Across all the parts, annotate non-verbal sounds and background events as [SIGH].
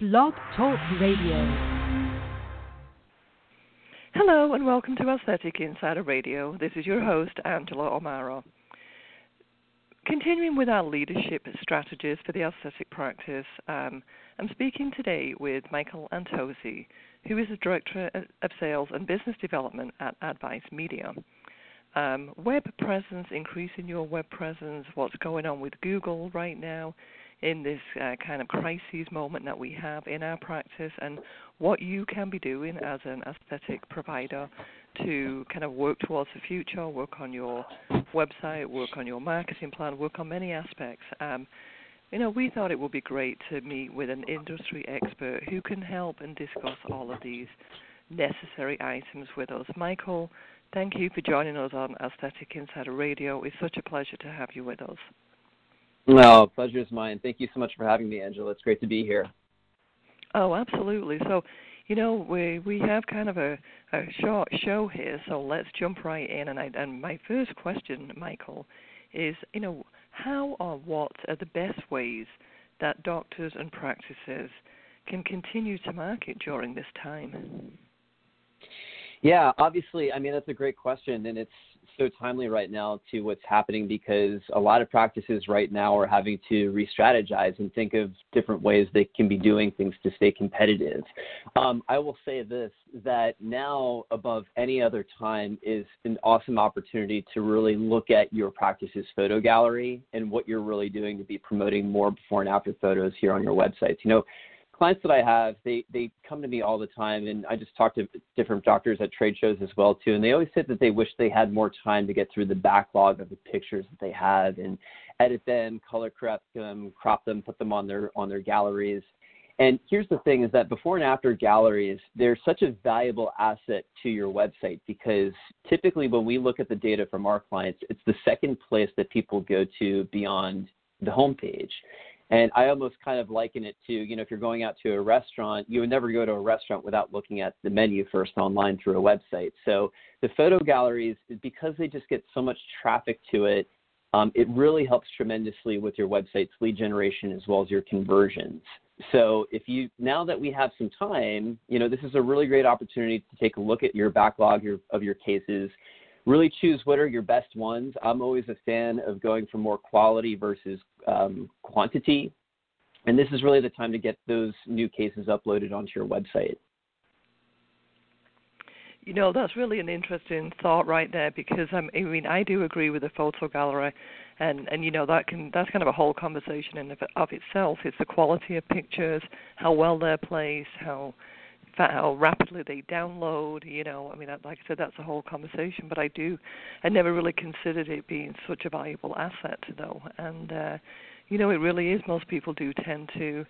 Blog Talk Radio. Hello and welcome to Aesthetic Insider Radio. This is your host, Angela O'Mara. Continuing with our leadership strategies for the aesthetic practice, um, I'm speaking today with Michael Antosy, who is the Director of Sales and Business Development at Advice Media. Um, web presence, increasing your web presence, what's going on with Google right now in this uh, kind of crisis moment that we have in our practice, and what you can be doing as an aesthetic provider to kind of work towards the future, work on your website, work on your marketing plan, work on many aspects. Um, you know, we thought it would be great to meet with an industry expert who can help and discuss all of these necessary items with us. Michael, thank you for joining us on Aesthetic Insider Radio. It's such a pleasure to have you with us. No, pleasure is mine. Thank you so much for having me, Angela. It's great to be here. Oh, absolutely. So, you know, we we have kind of a, a short show here, so let's jump right in. And I, and my first question, Michael, is you know how or what are the best ways that doctors and practices can continue to market during this time? Yeah, obviously, I mean that's a great question, and it's so timely right now to what's happening because a lot of practices right now are having to re-strategize and think of different ways they can be doing things to stay competitive. Um, I will say this: that now above any other time is an awesome opportunity to really look at your practice's photo gallery and what you're really doing to be promoting more before and after photos here on your websites. You know clients that I have, they they come to me all the time, and I just talk to different doctors at trade shows as well too, and they always say that they wish they had more time to get through the backlog of the pictures that they have and edit them, color correct them, crop them, put them on their on their galleries. And here's the thing: is that before and after galleries, they're such a valuable asset to your website because typically when we look at the data from our clients, it's the second place that people go to beyond the homepage. And I almost kind of liken it to, you know, if you're going out to a restaurant, you would never go to a restaurant without looking at the menu first online through a website. So the photo galleries, because they just get so much traffic to it, um, it really helps tremendously with your website's lead generation as well as your conversions. So if you now that we have some time, you know, this is a really great opportunity to take a look at your backlog of your cases really choose what are your best ones. I'm always a fan of going for more quality versus um, quantity. And this is really the time to get those new cases uploaded onto your website. You know, that's really an interesting thought right there because um, I mean, I do agree with the photo gallery, and and you know that can that's kind of a whole conversation in of, of itself. It's the quality of pictures, how well they're placed, how how rapidly they download. You know, I mean, like I said, that's a whole conversation. But I do, I never really considered it being such a valuable asset, though. And uh, you know, it really is. Most people do tend to,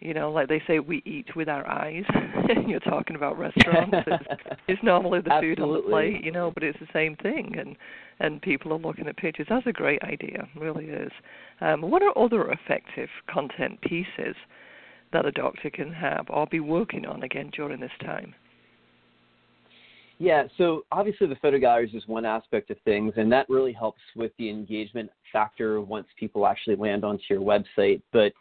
you know, like they say, we eat with our eyes. [LAUGHS] You're talking about restaurants. it's, [LAUGHS] it's normally the food on the plate, you know, but it's the same thing. And and people are looking at pictures. That's a great idea, really is. Um, what are other effective content pieces? That a doctor can have or be working on again during this time? Yeah, so obviously the photo galleries is one aspect of things, and that really helps with the engagement factor once people actually land onto your website. But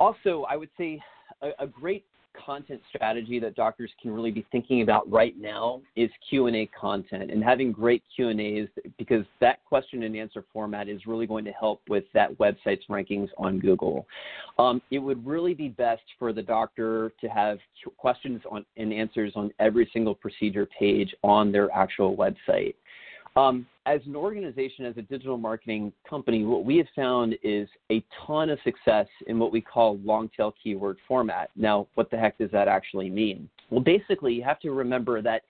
also, I would say a, a great content strategy that doctors can really be thinking about right now is Q&A content and having great Q&As because that question and answer format is really going to help with that website's rankings on Google. Um, it would really be best for the doctor to have questions on, and answers on every single procedure page on their actual website. Um, as an organization, as a digital marketing company, what we have found is a ton of success in what we call long tail keyword format. Now, what the heck does that actually mean? Well, basically, you have to remember that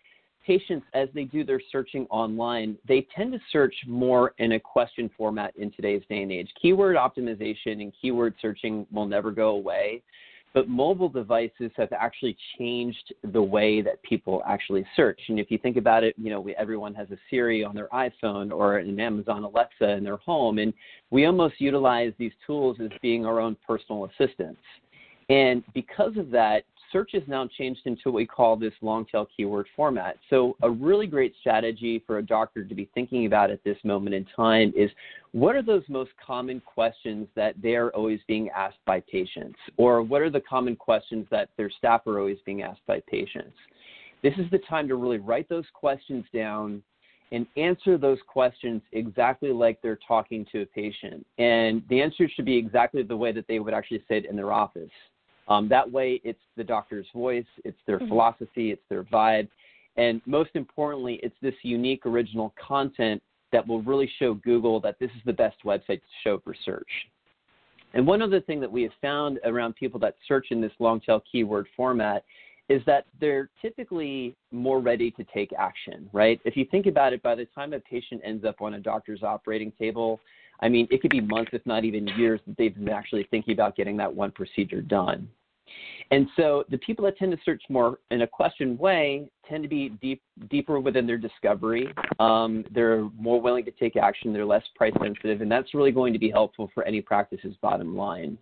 patients, as they do their searching online, they tend to search more in a question format in today's day and age. Keyword optimization and keyword searching will never go away. But mobile devices have actually changed the way that people actually search. And if you think about it, you know, we, everyone has a Siri on their iPhone or an Amazon Alexa in their home, and we almost utilize these tools as being our own personal assistants. And because of that, search has now changed into what we call this long tail keyword format. So, a really great strategy for a doctor to be thinking about at this moment in time is what are those most common questions that they're always being asked by patients? Or what are the common questions that their staff are always being asked by patients? This is the time to really write those questions down and answer those questions exactly like they're talking to a patient. And the answer should be exactly the way that they would actually say it in their office. Um, that way, it's the doctor's voice, it's their mm-hmm. philosophy, it's their vibe, and most importantly, it's this unique original content that will really show Google that this is the best website to show for search. And one other thing that we have found around people that search in this long tail keyword format is that they're typically more ready to take action, right? If you think about it, by the time a patient ends up on a doctor's operating table, I mean, it could be months, if not even years, that they've been actually thinking about getting that one procedure done. And so the people that tend to search more in a question way tend to be deep, deeper within their discovery. Um, they're more willing to take action. They're less price sensitive, and that's really going to be helpful for any practice's bottom line.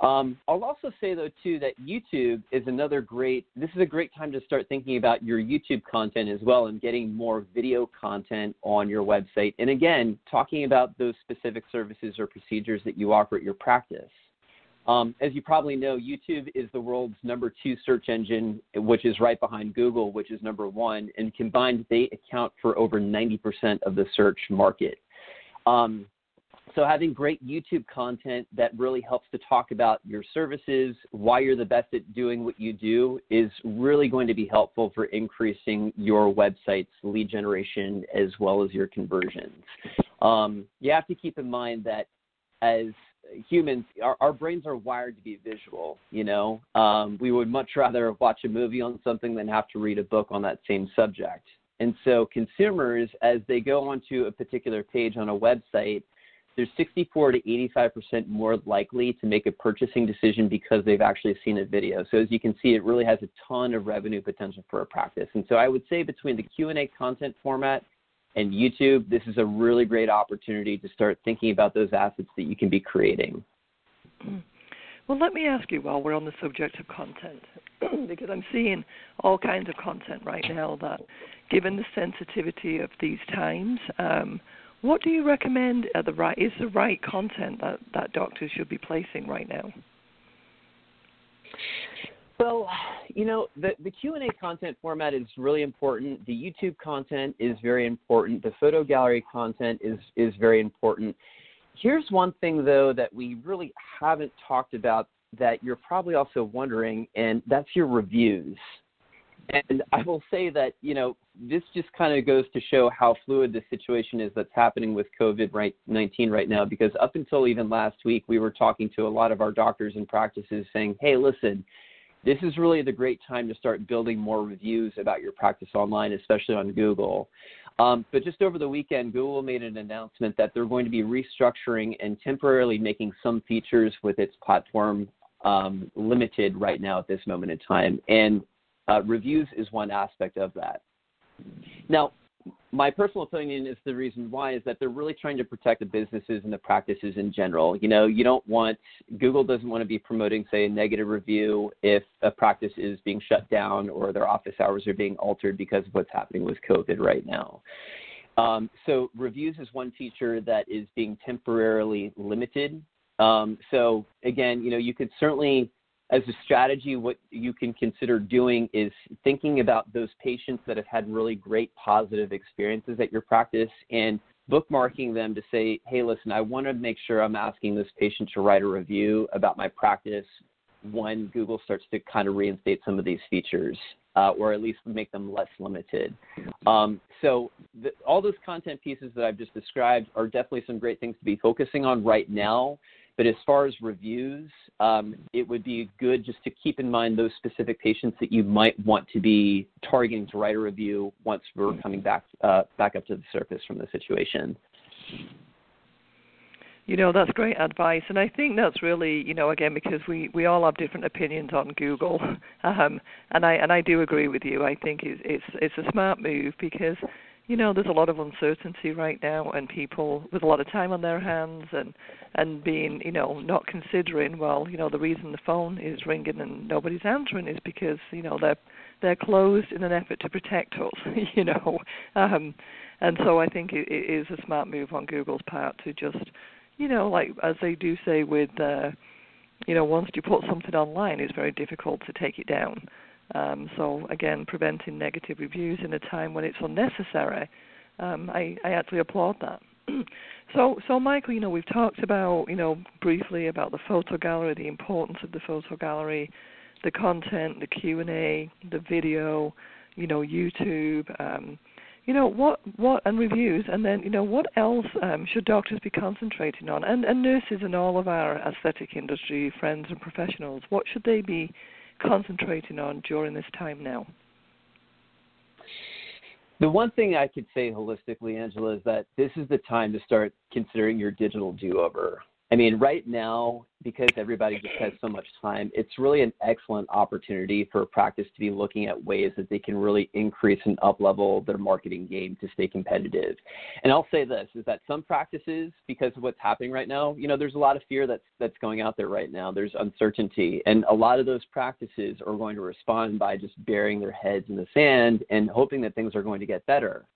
Um, I'll also say though too that YouTube is another great. This is a great time to start thinking about your YouTube content as well and getting more video content on your website. And again, talking about those specific services or procedures that you offer at your practice. Um, as you probably know, YouTube is the world's number two search engine, which is right behind Google, which is number one. And combined, they account for over 90% of the search market. Um, so having great YouTube content that really helps to talk about your services, why you're the best at doing what you do is really going to be helpful for increasing your website's lead generation as well as your conversions. Um, you have to keep in mind that as humans, our, our brains are wired to be visual. You know, um, we would much rather watch a movie on something than have to read a book on that same subject. And so consumers, as they go onto a particular page on a website, they're 64 to 85% more likely to make a purchasing decision because they've actually seen a video. So as you can see, it really has a ton of revenue potential for a practice. And so I would say between the Q&A content format and YouTube, this is a really great opportunity to start thinking about those assets that you can be creating. Well, let me ask you while we're on the subject of content, [CLEARS THROAT] because I'm seeing all kinds of content right now that, given the sensitivity of these times, um, what do you recommend uh, the right is the right content that, that doctors should be placing right now? Well, you know, the, the Q&A content format is really important. The YouTube content is very important. The photo gallery content is, is very important. Here's one thing, though, that we really haven't talked about that you're probably also wondering, and that's your reviews. And I will say that, you know, this just kind of goes to show how fluid the situation is that's happening with COVID 19 right now. Because up until even last week, we were talking to a lot of our doctors and practices saying, hey, listen, this is really the great time to start building more reviews about your practice online, especially on Google. Um, but just over the weekend, Google made an announcement that they're going to be restructuring and temporarily making some features with its platform um, limited right now at this moment in time. And uh, reviews is one aspect of that. Now, my personal opinion is the reason why is that they're really trying to protect the businesses and the practices in general. You know, you don't want Google doesn't want to be promoting, say, a negative review if a practice is being shut down or their office hours are being altered because of what's happening with COVID right now. Um, so reviews is one feature that is being temporarily limited. Um, so again, you know, you could certainly as a strategy, what you can consider doing is thinking about those patients that have had really great positive experiences at your practice and bookmarking them to say, hey, listen, I want to make sure I'm asking this patient to write a review about my practice when Google starts to kind of reinstate some of these features. Uh, or at least make them less limited. Um, so, the, all those content pieces that I've just described are definitely some great things to be focusing on right now but as far as reviews, um, it would be good just to keep in mind those specific patients that you might want to be targeting to write a review once we're coming back uh, back up to the surface from the situation. You know, that's great advice, and I think that's really, you know, again because we we all have different opinions on Google, [LAUGHS] um, and I and I do agree with you. I think it's it's it's a smart move because you know there's a lot of uncertainty right now and people with a lot of time on their hands and and being you know not considering well you know the reason the phone is ringing and nobody's answering is because you know they're they're closed in an effort to protect us [LAUGHS] you know. Um and so i think it, it is a smart move on google's part to just you know like as they do say with uh you know once you put something online it's very difficult to take it down um, so again, preventing negative reviews in a time when it's unnecessary, um, I, I actually applaud that. [CLEARS THROAT] so, so Michael, you know, we've talked about, you know, briefly about the photo gallery, the importance of the photo gallery, the content, the Q and A, the video, you know, YouTube, um, you know, what, what, and reviews, and then, you know, what else um, should doctors be concentrating on, and, and nurses and all of our aesthetic industry friends and professionals, what should they be concentrating on during this time now? The one thing I could say holistically, Angela, is that this is the time to start considering your digital do over. I mean, right now, because everybody just has so much time, it's really an excellent opportunity for a practice to be looking at ways that they can really increase and uplevel their marketing game to stay competitive. And I'll say this is that some practices, because of what's happening right now, you know, there's a lot of fear that's that's going out there right now. There's uncertainty. And a lot of those practices are going to respond by just burying their heads in the sand and hoping that things are going to get better.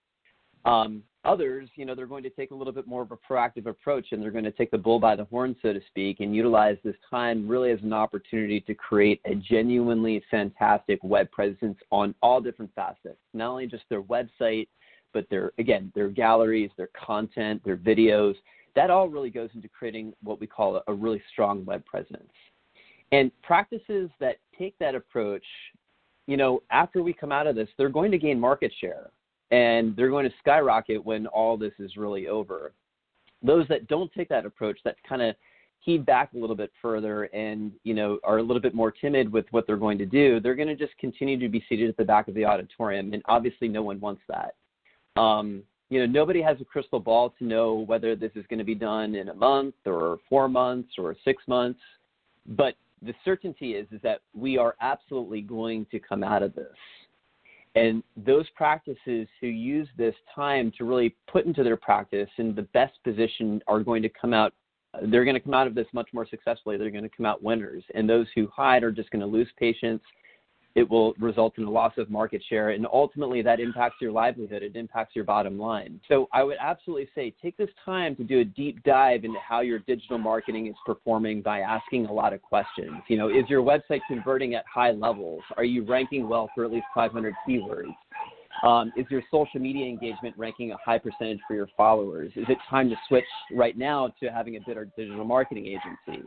Um, others, you know, they're going to take a little bit more of a proactive approach and they're going to take the bull by the horn, so to speak, and utilize this time really as an opportunity to create a genuinely fantastic web presence on all different facets, not only just their website, but their, again, their galleries, their content, their videos. That all really goes into creating what we call a, really strong web presence. And practices that take that approach, you know, after we come out of this, they're going to gain market share and they're going to skyrocket when all this is really over. Those that don't take that approach, that kind of heave back a little bit further and you know are a little bit more timid with what they're going to do, they're going to just continue to be seated at the back of the auditorium, and obviously no one wants that. Um, you know, nobody has a crystal ball to know whether this is going to be done in a month or four months or six months, but the certainty is is that we are absolutely going to come out of this. And those practices who use this time to really put into their practice in the best position are going to come out they're going to come out of this much more successfully. They're going to come out winners. And those who hide are just going to lose patients it will result in a loss of market share, and ultimately that impacts your livelihood. It impacts your bottom line. So I would absolutely say take this time to do a deep dive into how your digital marketing is performing by asking a lot of questions. You know, is your website converting at high levels? Are you ranking well for at least 500 keywords? Um, is your social media engagement ranking a high percentage for your followers? Is it time to switch right now to having a better digital marketing agency?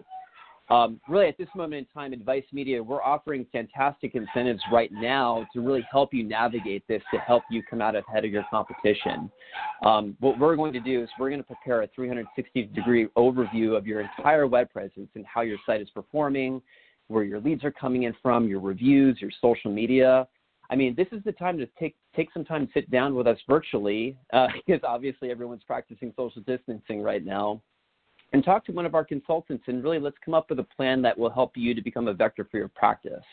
Um, really, at this moment in time, Advice Media, we're offering fantastic incentives right now to really help you navigate this, to help you come out ahead of your competition. Um, what we're going to do is we're going to prepare a 360 degree overview of your entire web presence and how your site is performing, where your leads are coming in from, your reviews, your social media. I mean, this is the time to take take some time to sit down with us virtually, uh, [LAUGHS] because obviously everyone's practicing social distancing right now and talk to one of our consultants and really let's come up with a plan that will help you to become a vector for your practice.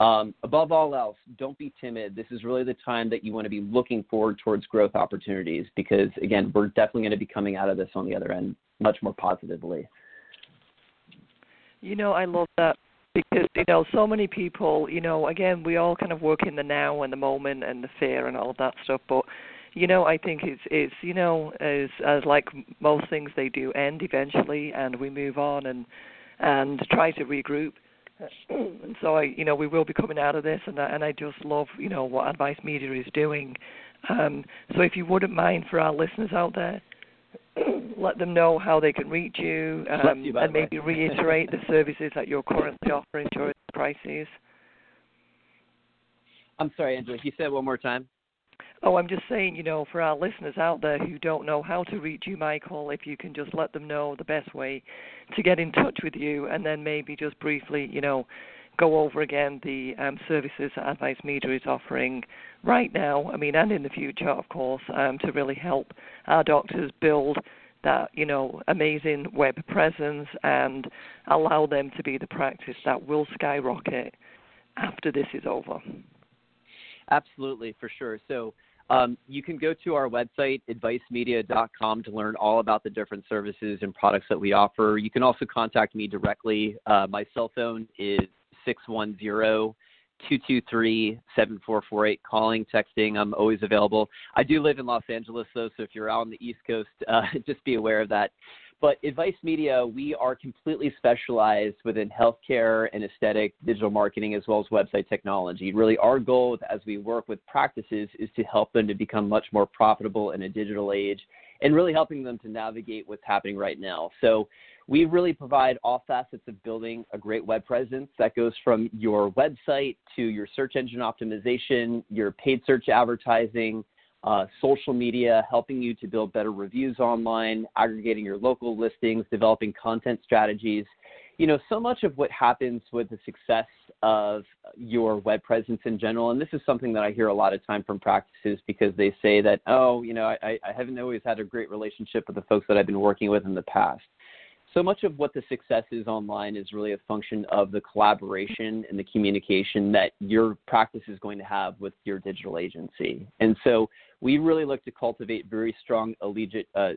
Um, above all else, don't be timid. This is really the time that you want to be looking forward towards growth opportunities because, again, we're definitely going to be coming out of this on the other end much more positively. You know, I love that because you know so many people you know again we all kind of work in the now and the moment and the fear and all of that stuff but you know, I think it's it's you know as as like most things they do end eventually, and we move on and and try to regroup. and so I, you know, we will be coming out of this, and I, and I just love you know what Advice Media is doing. Um, so if you wouldn't mind for our listeners out there, let them know how they can reach you, um, you and maybe reiterate the services that you're currently offering during the crisis. I'm sorry, Angela. You said one more time. Oh, I'm just saying, you know, for our listeners out there who don't know how to reach you, Michael, if you can just let them know the best way to get in touch with you, and then maybe just briefly, you know, go over again the um, services that Advice Media is offering right now, I mean, and in the future, of course, um, to really help our doctors build that, you know, amazing web presence and allow them to be the practice that will skyrocket after this is over. Absolutely, for sure. So Um, you can go to our website, advicemedia.com, to learn all about the different services and products that we offer. You can also contact me directly. Uh, my cell phone is 610 223 7448. Calling, texting, I'm always available. I do live in Los Angeles, though, so if you're out on the East Coast, uh, [LAUGHS] just be aware of that. But Advice Media, we are completely specialized within healthcare and aesthetic digital marketing as well as website technology. Really, our goal as we work with practices is to help them to become much more profitable in a digital age and really helping them to navigate what's happening right now. So, we really provide all facets of building a great web presence that goes from your website to your search engine optimization, your paid search advertising, uh, social media, helping you to build better reviews online, aggregating your local listings, developing content strategies. You know, so much of what happens with the success of your web presence in general, and this is something that I hear a lot of time from practices because they say that, oh, you know, I, I haven't always had a great relationship with the folks that I've been working with in the past so much of what the success is online is really a function of the collaboration and the communication that your practice is going to have with your digital agency. And so we really look to cultivate very strong allegiate, uh,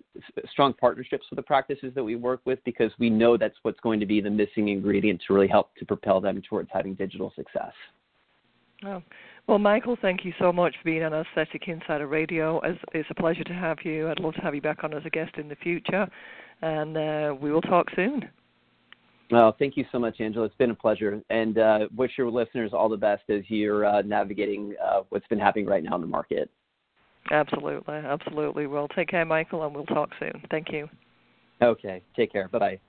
strong partnerships with the practices that we work with because we know that's what's going to be the missing ingredient to really help to propel them towards having digital success. Oh. Well, Michael, thank you so much for being on Aesthetic Insider Radio. It's a pleasure to have you. I'd love to have you back on as a guest in the future and uh, we will talk soon. Well, thank you so much, Angela. It's been a pleasure, and uh, wish your listeners all the best as you're uh, navigating uh, what's been happening right now in the market. Absolutely, absolutely. Well, take care, Michael, and we'll talk soon. Thank you. Okay, take care. Bye bye.